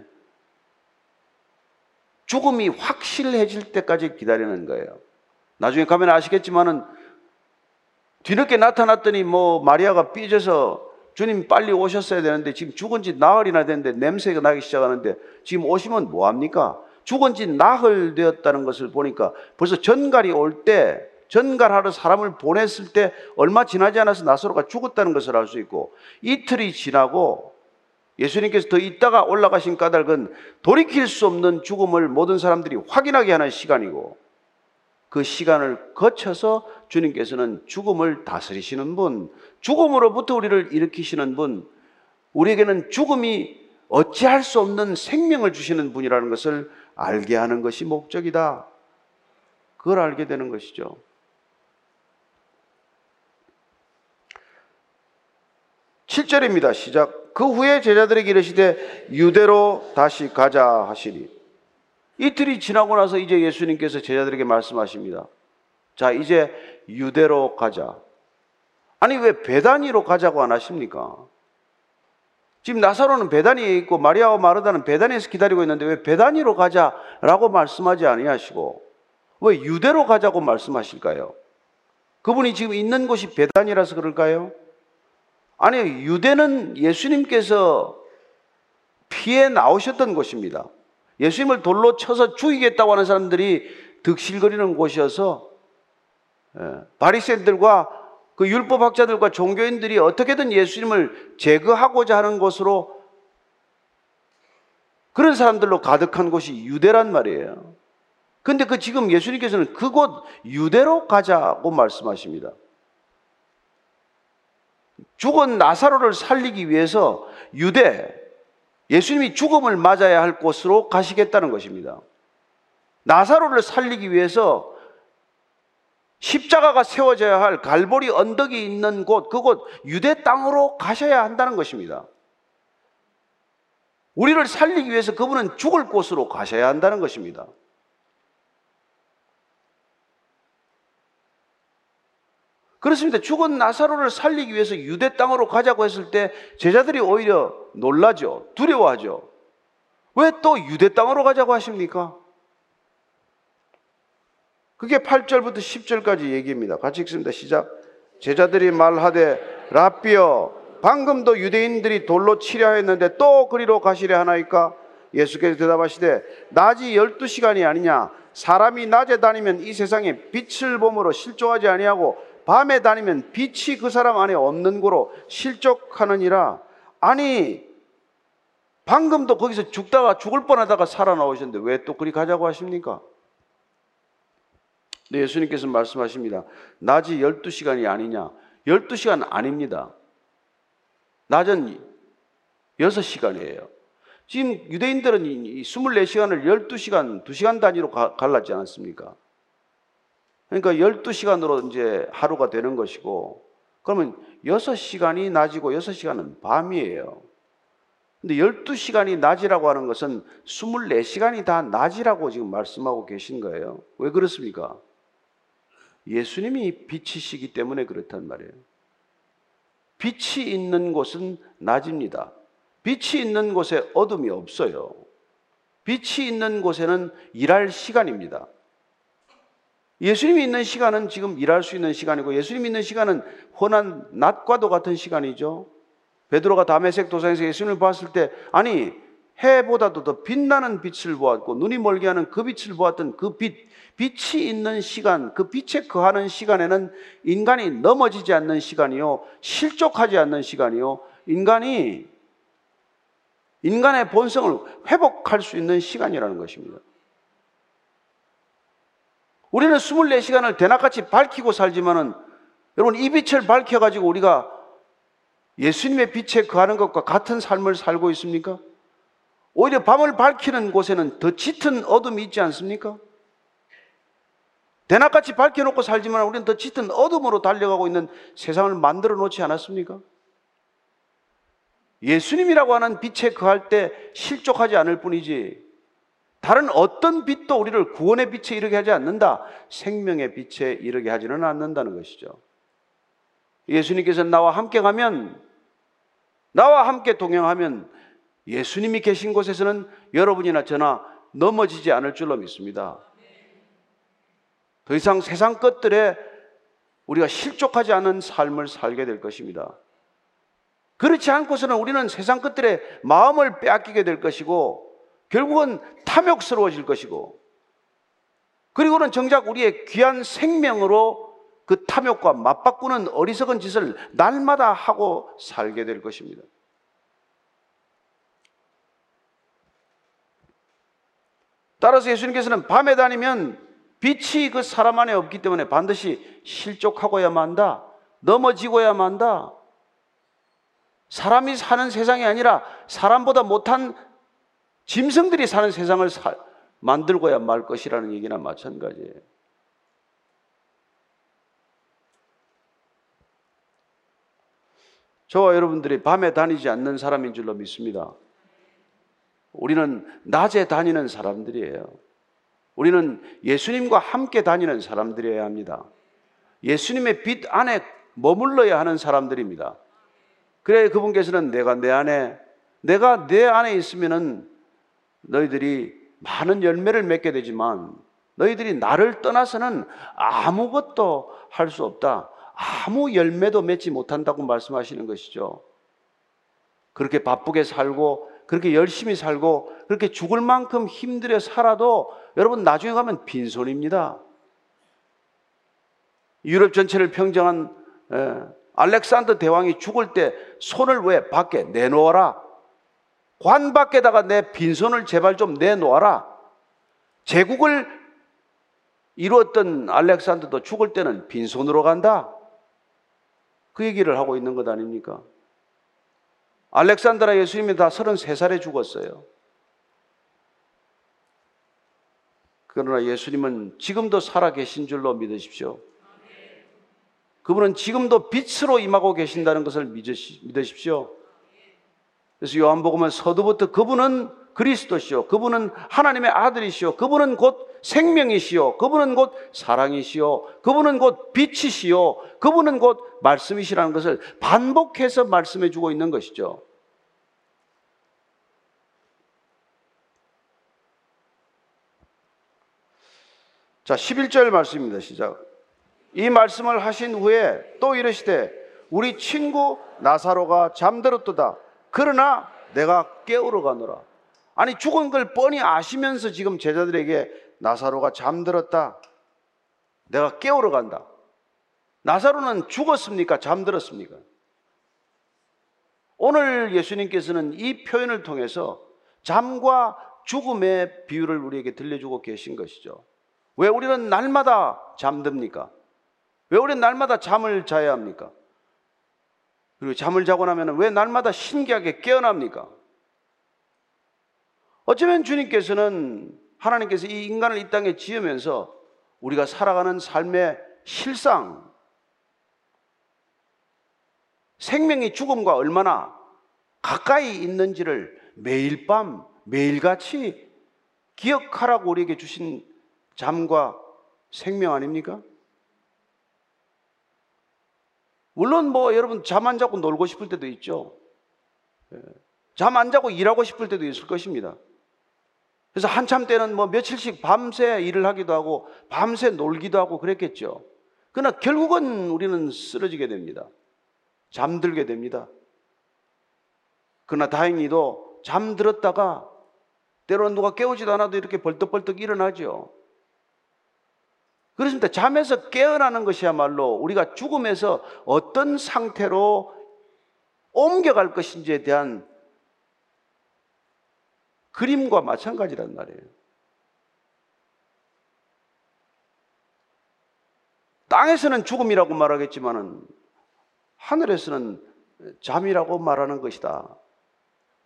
죽음이 확실해질 때까지 기다리는 거예요. 나중에 가면 아시겠지만은 뒤늦게 나타났더니 뭐 마리아가 삐져서 주님 빨리 오셨어야 되는데 지금 죽은 지 나흘이나 됐는데 냄새가 나기 시작하는데 지금 오시면 뭐 합니까? 죽은 지 나흘 되었다는 것을 보니까 벌써 전갈이 올 때 전갈하러 사람을 보냈을 때 얼마 지나지 않아서 나사로가 죽었다는 것을 알 수 있고 이틀이 지나고 예수님께서 더 있다가 올라가신 까닭은 돌이킬 수 없는 죽음을 모든 사람들이 확인하게 하는 시간이고 그 시간을 거쳐서 주님께서는 죽음을 다스리시는 분, 죽음으로부터 우리를 일으키시는 분, 우리에게는 죽음이 어찌할 수 없는 생명을 주시는 분이라는 것을 알게 하는 것이 목적이다. 그걸 알게 되는 것이죠. 칠절입니다 시작. 그 후에 제자들에게 이르시되 유대로 다시 가자 하시니 이틀이 지나고 나서 이제 예수님께서 제자들에게 말씀하십니다. 자, 이제 유대로 가자. 아니, 왜 베다니로 가자고 안 하십니까? 지금 나사로는 베다니에 있고 마리아와 마르다는 베다니에서 기다리고 있는데 왜 베다니로 가자라고 말씀하지 아니하시고 왜 유대로 가자고 말씀하실까요? 그분이 지금 있는 곳이 베다니라서 그럴까요? 아니, 유대는 예수님께서 피해 나오셨던 곳입니다. 예수님을 돌로 쳐서 죽이겠다고 하는 사람들이 득실거리는 곳이어서 예, 바리새인들과 그 율법학자들과 종교인들이 어떻게든 예수님을 제거하고자 하는 곳으로 그런 사람들로 가득한 곳이 유대란 말이에요. 근데 그 지금 예수님께서는 그곳 유대로 가자고 말씀하십니다. 죽은 나사로를 살리기 위해서 유대, 예수님이 죽음을 맞아야 할 곳으로 가시겠다는 것입니다. 나사로를 살리기 위해서 십자가가 세워져야 할 갈보리 언덕이 있는 곳, 그곳 유대 땅으로 가셔야 한다는 것입니다. 우리를 살리기 위해서 그분은 죽을 곳으로 가셔야 한다는 것입니다. 그렇습니다. 죽은 나사로를 살리기 위해서 유대 땅으로 가자고 했을 때 제자들이 오히려 놀라죠. 두려워하죠. 왜 또 유대 땅으로 가자고 하십니까? 그게 8절부터 10절까지 얘기입니다. 같이 읽습니다. 시작. 제자들이 말하되 라비어 방금도 유대인들이 돌로 치려 했는데 또 그리로 가시려 하나이까? 예수께서 대답하시되 낮이 12시간이 아니냐 사람이 낮에 다니면 이 세상에 빛을 봄으로 실족하지 아니하고 밤에 다니면 빛이 그 사람 안에 없는 거로 실족하느니라. 아니, 방금도 거기서 죽다가 죽을 뻔하다가 살아나오셨는데 왜 또 그리 가자고 하십니까? 네, 예수님께서 말씀하십니다. 낮이 12시간이 아니냐? 12시간 아닙니다. 낮은 6시간이에요. 지금 유대인들은 이 24시간을 12시간, 2시간 단위로 갈랐지 않았습니까? 그러니까 12시간으로 이제 하루가 되는 것이고, 그러면 6시간이 낮이고 6시간은 밤이에요. 근데 12시간이 낮이라고 하는 것은 24시간이 다 낮이라고 지금 말씀하고 계신 거예요. 왜 그렇습니까? 예수님이 빛이시기 때문에 그렇단 말이에요. 빛이 있는 곳은 낮입니다. 빛이 있는 곳에 어둠이 없어요. 빛이 있는 곳에는 일할 시간입니다. 예수님이 있는 시간은 지금 일할 수 있는 시간이고 예수님이 있는 시간은 혼한 낮과도 같은 시간이죠. 베드로가 담에색 도상에서 예수님을 봤을 때 아니 해보다도 더 빛나는 빛을 보았고 눈이 멀게 하는 그 빛을 보았던 그 빛, 빛이 있는 시간, 그 빛에 거하는 시간에는 인간이 넘어지지 않는 시간이요, 실족하지 않는 시간이요, 인간이 인간의 본성을 회복할 수 있는 시간이라는 것입니다. 우리는 24시간을 대낮같이 밝히고 살지만은 여러분 이 빛을 밝혀가지고 우리가 예수님의 빛에 거하는 것과 같은 삶을 살고 있습니까? 오히려 밤을 밝히는 곳에는 더 짙은 어둠이 있지 않습니까? 대낮같이 밝혀놓고 살지만 우리는 더 짙은 어둠으로 달려가고 있는 세상을 만들어 놓지 않았습니까? 예수님이라고 하는 빛에 거할 때 실족하지 않을 뿐이지 다른 어떤 빛도 우리를 구원의 빛에 이르게 하지 않는다. 생명의 빛에 이르게 하지는 않는다는 것이죠. 예수님께서 나와 함께 가면 나와 함께 동행하면 예수님이 계신 곳에서는 여러분이나 저나 넘어지지 않을 줄로 믿습니다. 더 이상 세상 것들에 우리가 실족하지 않은 삶을 살게 될 것입니다. 그렇지 않고서는 우리는 세상 것들에 마음을 빼앗기게 될 것이고 결국은 탐욕스러워질 것이고 그리고는 정작 우리의 귀한 생명으로 그 탐욕과 맞바꾸는 어리석은 짓을 날마다 하고 살게 될 것입니다. 따라서 예수님께서는 밤에 다니면 빛이 그 사람 안에 없기 때문에 반드시 실족하고야만 한다. 넘어지고야만 한다. 사람이 사는 세상이 아니라 사람보다 못한 짐승들이 사는 세상을 사, 만들고야 말 것이라는 얘기나 마찬가지예요. 저와 여러분들이 밤에 다니지 않는 사람인 줄로 믿습니다. 우리는 낮에 다니는 사람들이에요. 우리는 예수님과 함께 다니는 사람들이어야 합니다. 예수님의 빛 안에 머물러야 하는 사람들입니다. 그래 그분께서는 내가 내 안에 내가 내 안에 있으면은 너희들이 많은 열매를 맺게 되지만 너희들이 나를 떠나서는 아무것도 할 수 없다. 아무 열매도 맺지 못한다고 말씀하시는 것이죠. 그렇게 바쁘게 살고 그렇게 열심히 살고 그렇게 죽을 만큼 힘들어 살아도 여러분 나중에 가면 빈손입니다. 유럽 전체를 평정한 알렉산더 대왕이 죽을 때 손을 왜 밖에 내놓아라. 관 밖에다가 내 빈손을 제발 좀 내놓아라. 제국을 이루었던 알렉산더도 죽을 때는 빈손으로 간다. 그 얘기를 하고 있는 것 아닙니까? 알렉산드라 예수님이 다 33살에 죽었어요. 그러나 예수님은 지금도 살아 계신 줄로 믿으십시오. 그분은 지금도 빛으로 임하고 계신다는 것을 믿으십시오. 그래서 요한복음은 서두부터 그분은 그리스도시요. 그분은 하나님의 아들이시요. 그분은 곧 생명이시요. 그분은 곧 사랑이시요. 그분은 곧 빛이시요. 그분은 곧 말씀이시라는 것을 반복해서 말씀해 주고 있는 것이죠. 자, 11절 말씀입니다. 시작. 이 말씀을 하신 후에 또 이르시되 우리 친구 나사로가 잠들었도다. 그러나 내가 깨우러 가노라. 아니 죽은 걸 뻔히 아시면서 지금 제자들에게 나사로가 잠들었다. 내가 깨우러 간다. 나사로는 죽었습니까? 잠들었습니까? 오늘 예수님께서는 이 표현을 통해서 잠과 죽음의 비유를 우리에게 들려주고 계신 것이죠. 왜 우리는 날마다 잠듭니까? 왜 우리는 날마다 잠을 자야 합니까? 그리고 잠을 자고 나면 왜 날마다 신기하게 깨어납니까? 어쩌면 주님께서는 하나님께서 이 인간을 이 땅에 지으면서 우리가 살아가는 삶의 실상, 생명이 죽음과 얼마나 가까이 있는지를 매일 밤, 매일같이 기억하라고 우리에게 주신 잠과 생명 아닙니까? 물론 뭐 여러분 잠 안 자고 놀고 싶을 때도 있죠. 예. 잠안 자고 일하고 싶을 때도 있을 것입니다. 그래서 한참 때는 뭐 며칠씩 밤새 일을 하기도 하고 밤새 놀기도 하고 그랬겠죠. 그러나 결국은 우리는 쓰러지게 됩니다. 잠들게 됩니다. 그러나 다행히도 잠들었다가 때로는 누가 깨우지도 않아도 이렇게 벌떡벌떡 일어나죠. 그렇습니다. 잠에서 깨어나는 것이야말로 우리가 죽음에서 어떤 상태로 옮겨갈 것인지에 대한 그림과 마찬가지란 말이에요. 땅에서는 죽음이라고 말하겠지만은 하늘에서는 잠이라고 말하는 것이다.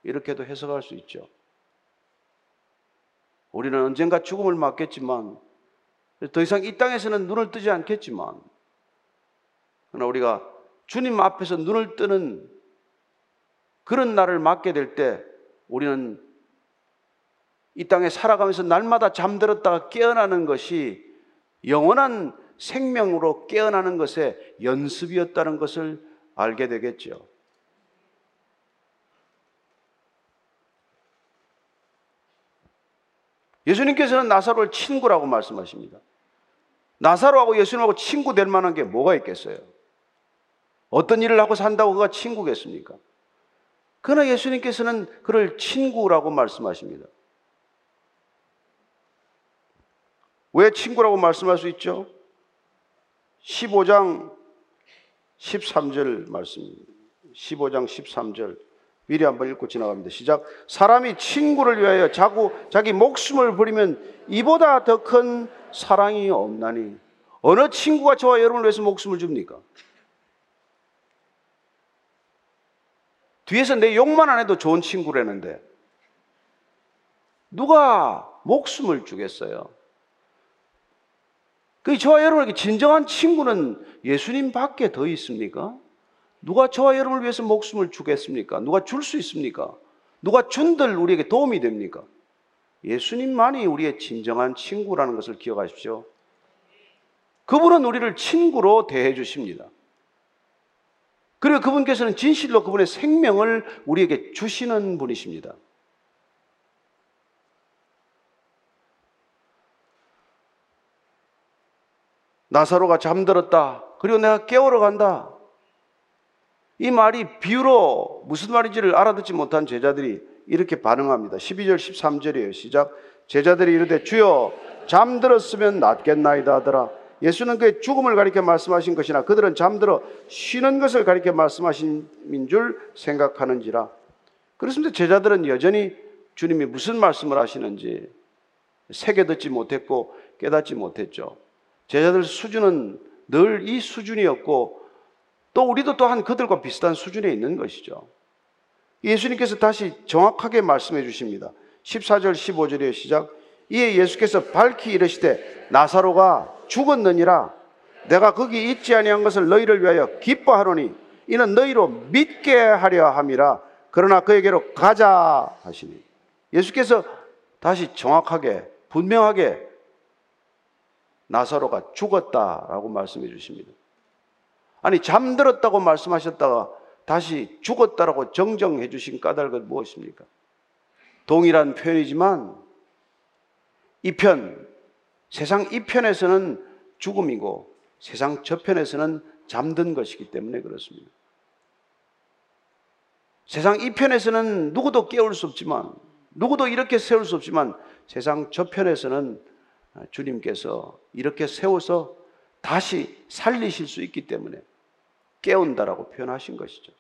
이렇게도 해석할 수 있죠. 우리는 언젠가 죽음을 맞겠지만 더 이상 이 땅에서는 눈을 뜨지 않겠지만 그러나 우리가 주님 앞에서 눈을 뜨는 그런 날을 맞게 될 때 우리는 이 땅에 살아가면서 날마다 잠들었다가 깨어나는 것이 영원한 생명으로 깨어나는 것의 연습이었다는 것을 알게 되겠죠. 예수님께서는 나사로를 친구라고 말씀하십니다. 나사로하고 예수님하고 친구 될 만한 게 뭐가 있겠어요? 어떤 일을 하고 산다고 그가 친구겠습니까? 그러나 예수님께서는 그를 친구라고 말씀하십니다. 왜 친구라고 말씀할 수 있죠? 15장 13절 말씀입니다. 15장 13절. 미리 한번 읽고 지나갑니다. 시작. 사람이 친구를 위하여 자고 자기 목숨을 버리면 이보다 더 큰 사랑이 없나니 어느 친구가 저와 여러분을 위해서 목숨을 줍니까? 뒤에서 내 욕만 안 해도 좋은 친구라는데 누가 목숨을 주겠어요? 그 저와 여러분에게 진정한 친구는 예수님 밖에 더 있습니까? 누가 저와 여러분을 위해서 목숨을 주겠습니까? 누가 줄 수 있습니까? 누가 준들 우리에게 도움이 됩니까? 예수님만이 우리의 진정한 친구라는 것을 기억하십시오. 그분은 우리를 친구로 대해 주십니다. 그리고 그분께서는 진실로 그분의 생명을 우리에게 주시는 분이십니다. 나사로가 잠들었다. 그리고 내가 깨우러 간다. 이 말이 비유로 무슨 말인지를 알아듣지 못한 제자들이 이렇게 반응합니다. 12절 13절이에요. 시작. 제자들이 이르되 주여 잠들었으면 낫겠나이다 하더라. 예수는 그의 죽음을 가리켜 말씀하신 것이나 그들은 잠들어 쉬는 것을 가리켜 말씀하신 줄 생각하는지라. 그렇습니다. 제자들은 여전히 주님이 무슨 말씀을 하시는지 새겨 듣지 못했고 깨닫지 못했죠. 제자들 수준은 늘 이 수준이었고 또 우리도 또한 그들과 비슷한 수준에 있는 것이죠. 예수님께서 다시 정확하게 말씀해 주십니다. 14절 15절의 시작. 이에 예수께서 밝히 이르시되 나사로가 죽었느니라 내가 거기 있지 아니한 것을 너희를 위하여 기뻐하노니 이는 너희로 믿게 하려 함이라 그러나 그에게로 가자 하시니 예수께서 다시 정확하게 분명하게 나사로가 죽었다라고 말씀해 주십니다. 아니 잠들었다고 말씀하셨다가 다시 죽었다라고 정정해 주신 까닭은 무엇입니까? 동일한 표현이지만 이편 세상 이편에서는 죽음이고 세상 저편에서는 잠든 것이기 때문에 그렇습니다. 세상 이편에서는 누구도 깨울 수 없지만 누구도 이렇게 세울 수 없지만 세상 저편에서는 아, 주님께서 이렇게 세워서 다시 살리실 수 있기 때문에 깨운다라고 표현하신 것이죠.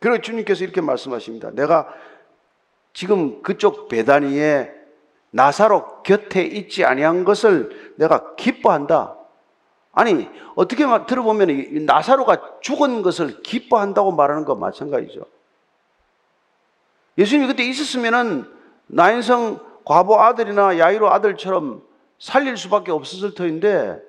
그리고 주님께서 이렇게 말씀하십니다. 내가 지금 그쪽 배단위에 나사로 곁에 있지 아니한 것을 내가 기뻐한다. 아니 어떻게 들어보면 나사로가 죽은 것을 기뻐한다고 말하는 것 마찬가지죠. 예수님이 그때 있었으면은 나인성 과부 아들이나 야이로 아들처럼 살릴 수밖에 없었을 터인데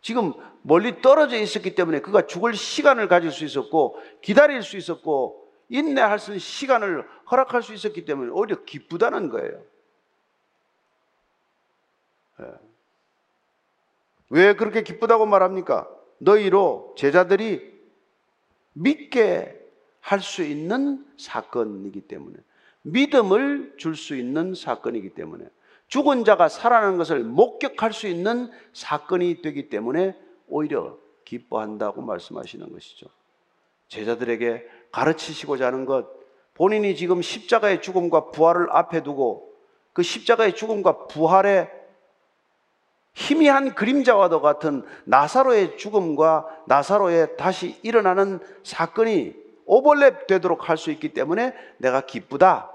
지금 멀리 떨어져 있었기 때문에 그가 죽을 시간을 가질 수 있었고 기다릴 수 있었고 인내할 수 있는 시간을 허락할 수 있었기 때문에 오히려 기쁘다는 거예요. 예. 왜 그렇게 기쁘다고 말합니까? 너희로 제자들이 믿게 할 수 있는 사건이기 때문에 믿음을 줄 수 있는 사건이기 때문에 죽은 자가 살아나는 것을 목격할 수 있는 사건이 되기 때문에 오히려 기뻐한다고 말씀하시는 것이죠. 제자들에게 가르치시고자 하는 것, 본인이 지금 십자가의 죽음과 부활을 앞에 두고 그 십자가의 죽음과 부활의 희미한 그림자와도 같은 나사로의 죽음과 나사로의 다시 일어나는 사건이 오버랩 되도록 할 수 있기 때문에 내가 기쁘다.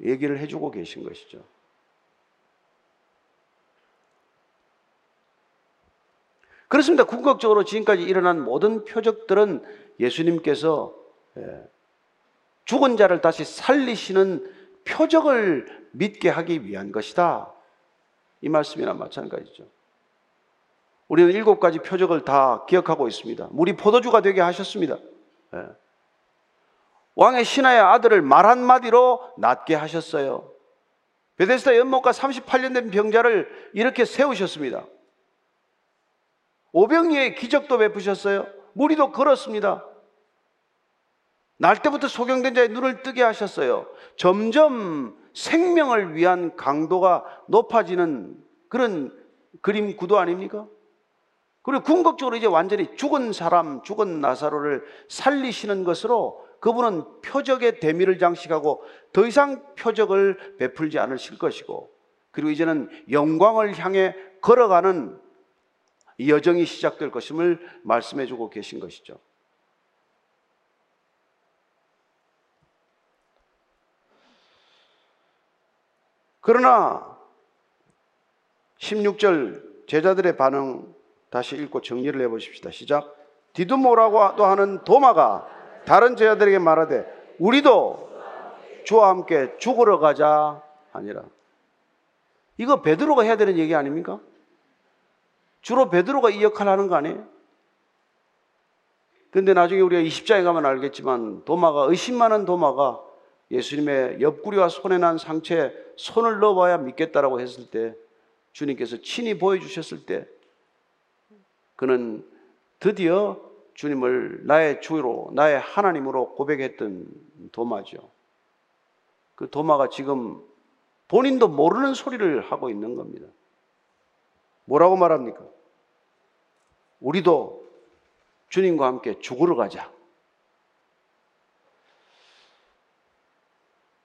얘기를 해주고 계신 것이죠. 그렇습니다. 궁극적으로 지금까지 일어난 모든 표적들은 예수님께서 예, 죽은 자를 다시 살리시는 표적을 믿게 하기 위한 것이다. 이 말씀이나 마찬가지죠. 우리는 일곱 가지 표적을 다 기억하고 있습니다. 물이 포도주가 되게 하셨습니다. 예. 왕의 신하의 아들을 말 한마디로 낫게 하셨어요. 베데스다 연못가 38년 된 병자를 이렇게 세우셨습니다. 오병이의 기적도 베푸셨어요. 무리도 걸었습니다. 날 때부터 소경된 자의 눈을 뜨게 하셨어요. 점점 생명을 위한 강도가 높아지는 그런 그림 구도 아닙니까? 그리고 궁극적으로 이제 완전히 죽은 사람, 죽은 나사로를 살리시는 것으로 그분은 표적의 대미를 장식하고 더 이상 표적을 베풀지 않으실 것이고 그리고 이제는 영광을 향해 걸어가는 여정이 시작될 것임을 말씀해 주고 계신 것이죠. 그러나 16절 제자들의 반응 다시 읽고 정리를 해 보십시다. 시작. 디두모라고 하는 도마가 다른 제자들에게 말하되 우리도 주와 함께 죽으러 가자 아니라 이거 베드로가 해야 되는 얘기 아닙니까? 주로 베드로가 이 역할을 하는 거 아니에요? 근데 나중에 우리가 20장에 가면 알겠지만 도마가 의심 많은 도마가 예수님의 옆구리와 손에 난 상처에 손을 넣어봐야 믿겠다라고 했을 때 주님께서 친히 보여주셨을 때 그는 드디어 주님을 나의 주로 나의 하나님으로 고백했던 도마죠. 그 도마가 지금 본인도 모르는 소리를 하고 있는 겁니다. 뭐라고 말합니까? 우리도 주님과 함께 죽으러 가자.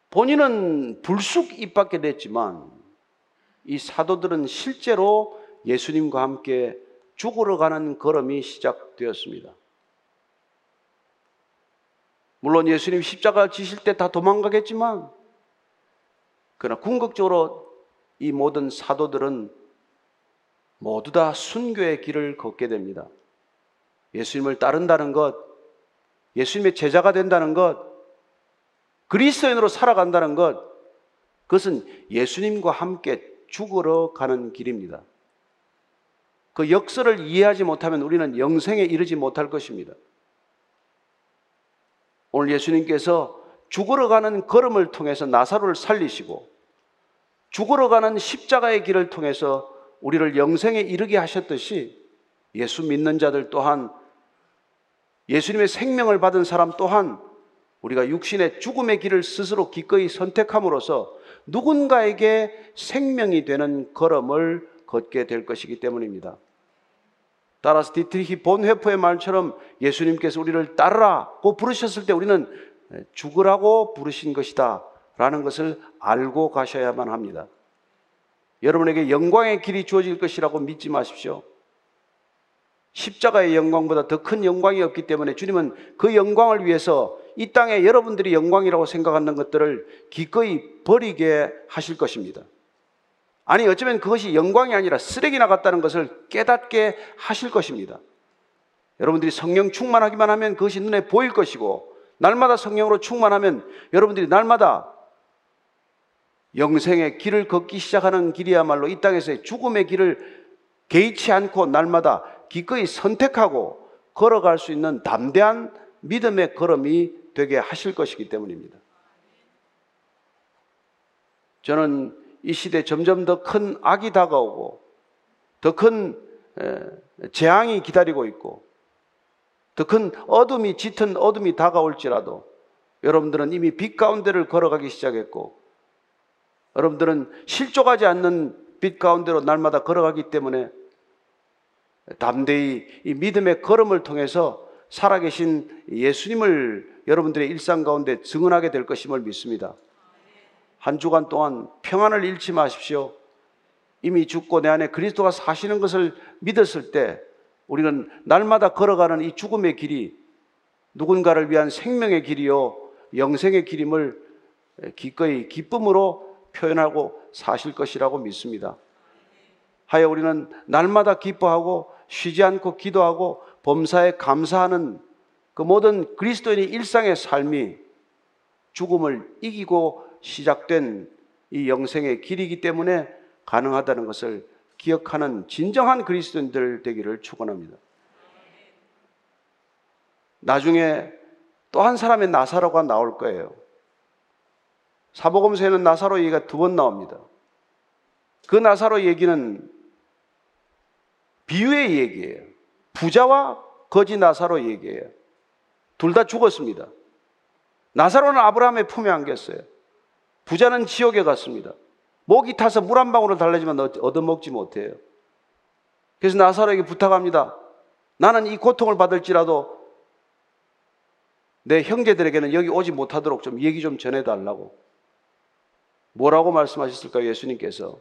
본인은 불쑥 입 밖에 냈지만 이 사도들은 실제로 예수님과 함께 죽으러 가는 걸음이 시작되었습니다. 물론 예수님 십자가 지실 때 다 도망가겠지만 그러나 궁극적으로 이 모든 사도들은 모두 다 순교의 길을 걷게 됩니다. 예수님을 따른다는 것, 예수님의 제자가 된다는 것, 그리스도인으로 살아간다는 것, 그것은 예수님과 함께 죽으러 가는 길입니다. 그 역설을 이해하지 못하면 우리는 영생에 이르지 못할 것입니다. 오늘 예수님께서 죽으러 가는 걸음을 통해서 나사로를 살리시고 죽으러 가는 십자가의 길을 통해서 우리를 영생에 이르게 하셨듯이 예수 믿는 자들 또한 예수님의 생명을 받은 사람 또한 우리가 육신의 죽음의 길을 스스로 기꺼이 선택함으로써 누군가에게 생명이 되는 걸음을 걷게 될 것이기 때문입니다. 따라서 디트리히 본회포의 말처럼 예수님께서 우리를 따르라고 부르셨을 때 우리는 죽으라고 부르신 것이다 라는 것을 알고 가셔야만 합니다. 여러분에게 영광의 길이 주어질 것이라고 믿지 마십시오. 십자가의 영광보다 더 큰 영광이 없기 때문에 주님은 그 영광을 위해서 이 땅에 여러분들이 영광이라고 생각하는 것들을 기꺼이 버리게 하실 것입니다. 아니, 어쩌면 그것이 영광이 아니라 쓰레기 나갔다는 것을 깨닫게 하실 것입니다. 여러분들이 성령 충만하기만 하면 그것이 눈에 보일 것이고, 날마다 성령으로 충만하면 여러분들이 날마다 영생의 길을 걷기 시작하는 길이야말로 이 땅에서의 죽음의 길을 개의치 않고 날마다 기꺼이 선택하고 걸어갈 수 있는 담대한 믿음의 걸음이 되게 하실 것이기 때문입니다. 저는 이 시대 점점 더 큰 악이 다가오고 더 큰 재앙이 기다리고 있고 더 큰 어둠이 짙은 어둠이 다가올지라도 여러분들은 이미 빛 가운데를 걸어가기 시작했고 여러분들은 실족하지 않는 빛 가운데로 날마다 걸어가기 때문에 담대히 이 믿음의 걸음을 통해서 살아계신 예수님을 여러분들의 일상 가운데 증언하게 될 것임을 믿습니다. 한 주간 동안 평안을 잃지 마십시오. 이미 죽고 내 안에 그리스도가 사시는 것을 믿었을 때 우리는 날마다 걸어가는 이 죽음의 길이 누군가를 위한 생명의 길이요, 영생의 길임을 기꺼이 기쁨으로 표현하고 사실 것이라고 믿습니다. 하여 우리는 날마다 기뻐하고 쉬지 않고 기도하고 범사에 감사하는 그 모든 그리스도인의 일상의 삶이 죽음을 이기고 시작된 이 영생의 길이기 때문에 가능하다는 것을 기억하는 진정한 그리스도인들 되기를 축원합니다. 나중에 또 한 사람의 나사로가 나올 거예요. 사복음서에는 나사로 얘기가 두 번 나옵니다. 그 나사로 얘기는 비유의 얘기예요. 부자와 거지 나사로 얘기예요. 둘 다 죽었습니다. 나사로는 아브라함의 품에 안겼어요. 부자는 지옥에 갔습니다. 목이 타서 물 한 방울을 달래지만 얻어먹지 못해요. 그래서 나사로에게 부탁합니다. 나는 이 고통을 받을지라도 내 형제들에게는 여기 오지 못하도록 좀 얘기 좀 전해달라고. 뭐라고 말씀하셨을까요? 예수님께서.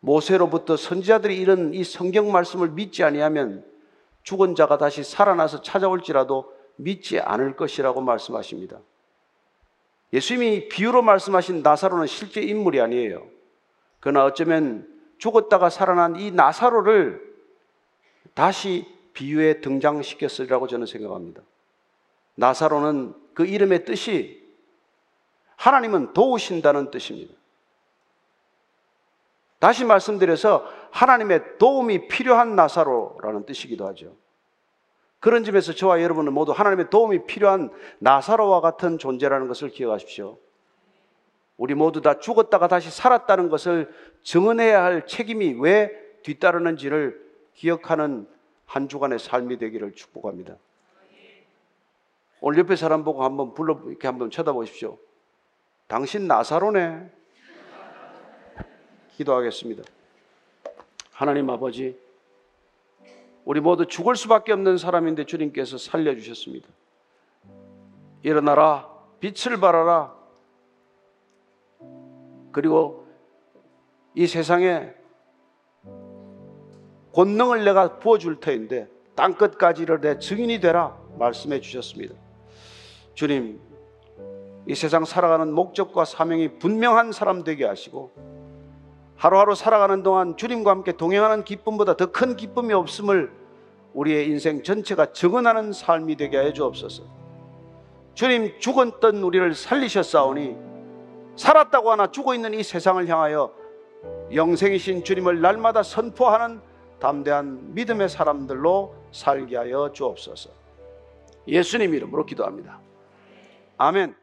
모세로부터 선지자들이 이런 이 성경 말씀을 믿지 아니하면 죽은 자가 다시 살아나서 찾아올지라도 믿지 않을 것이라고 말씀하십니다. 예수님이 비유로 말씀하신 나사로는 실제 인물이 아니에요. 그러나 어쩌면 죽었다가 살아난 이 나사로를 다시 비유에 등장시켰으리라고 저는 생각합니다. 나사로는 그 이름의 뜻이 하나님은 도우신다는 뜻입니다. 다시 말씀드려서 하나님의 도움이 필요한 나사로라는 뜻이기도 하죠. 그런 점에서 저와 여러분은 모두 하나님의 도움이 필요한 나사로와 같은 존재라는 것을 기억하십시오. 우리 모두 다 죽었다가 다시 살았다는 것을 증언해야 할 책임이 왜 뒤따르는지를 기억하는 한 주간의 삶이 되기를 축복합니다. 오늘 옆에 사람 보고 한번 불러 이렇게 한번 쳐다보십시오. 당신 나사로네. 기도하겠습니다. 하나님 아버지, 우리 모두 죽을 수밖에 없는 사람인데 주님께서 살려주셨습니다. 일어나라, 빛을 발하라. 그리고 이 세상에 권능을 내가 부어줄 터인데 땅끝까지를 내 증인이 되라 말씀해 주셨습니다. 주님, 이 세상 살아가는 목적과 사명이 분명한 사람 되게 하시고 하루하루 살아가는 동안 주님과 함께 동행하는 기쁨보다 더 큰 기쁨이 없음을 우리의 인생 전체가 증언하는 삶이 되게 하여 주옵소서. 주님 죽었던 우리를 살리셨사오니 살았다고 하나 죽어 있는 이 세상을 향하여 영생이신 주님을 날마다 선포하는 담대한 믿음의 사람들로 살게 하여 주옵소서. 예수님 이름으로 기도합니다. 아멘.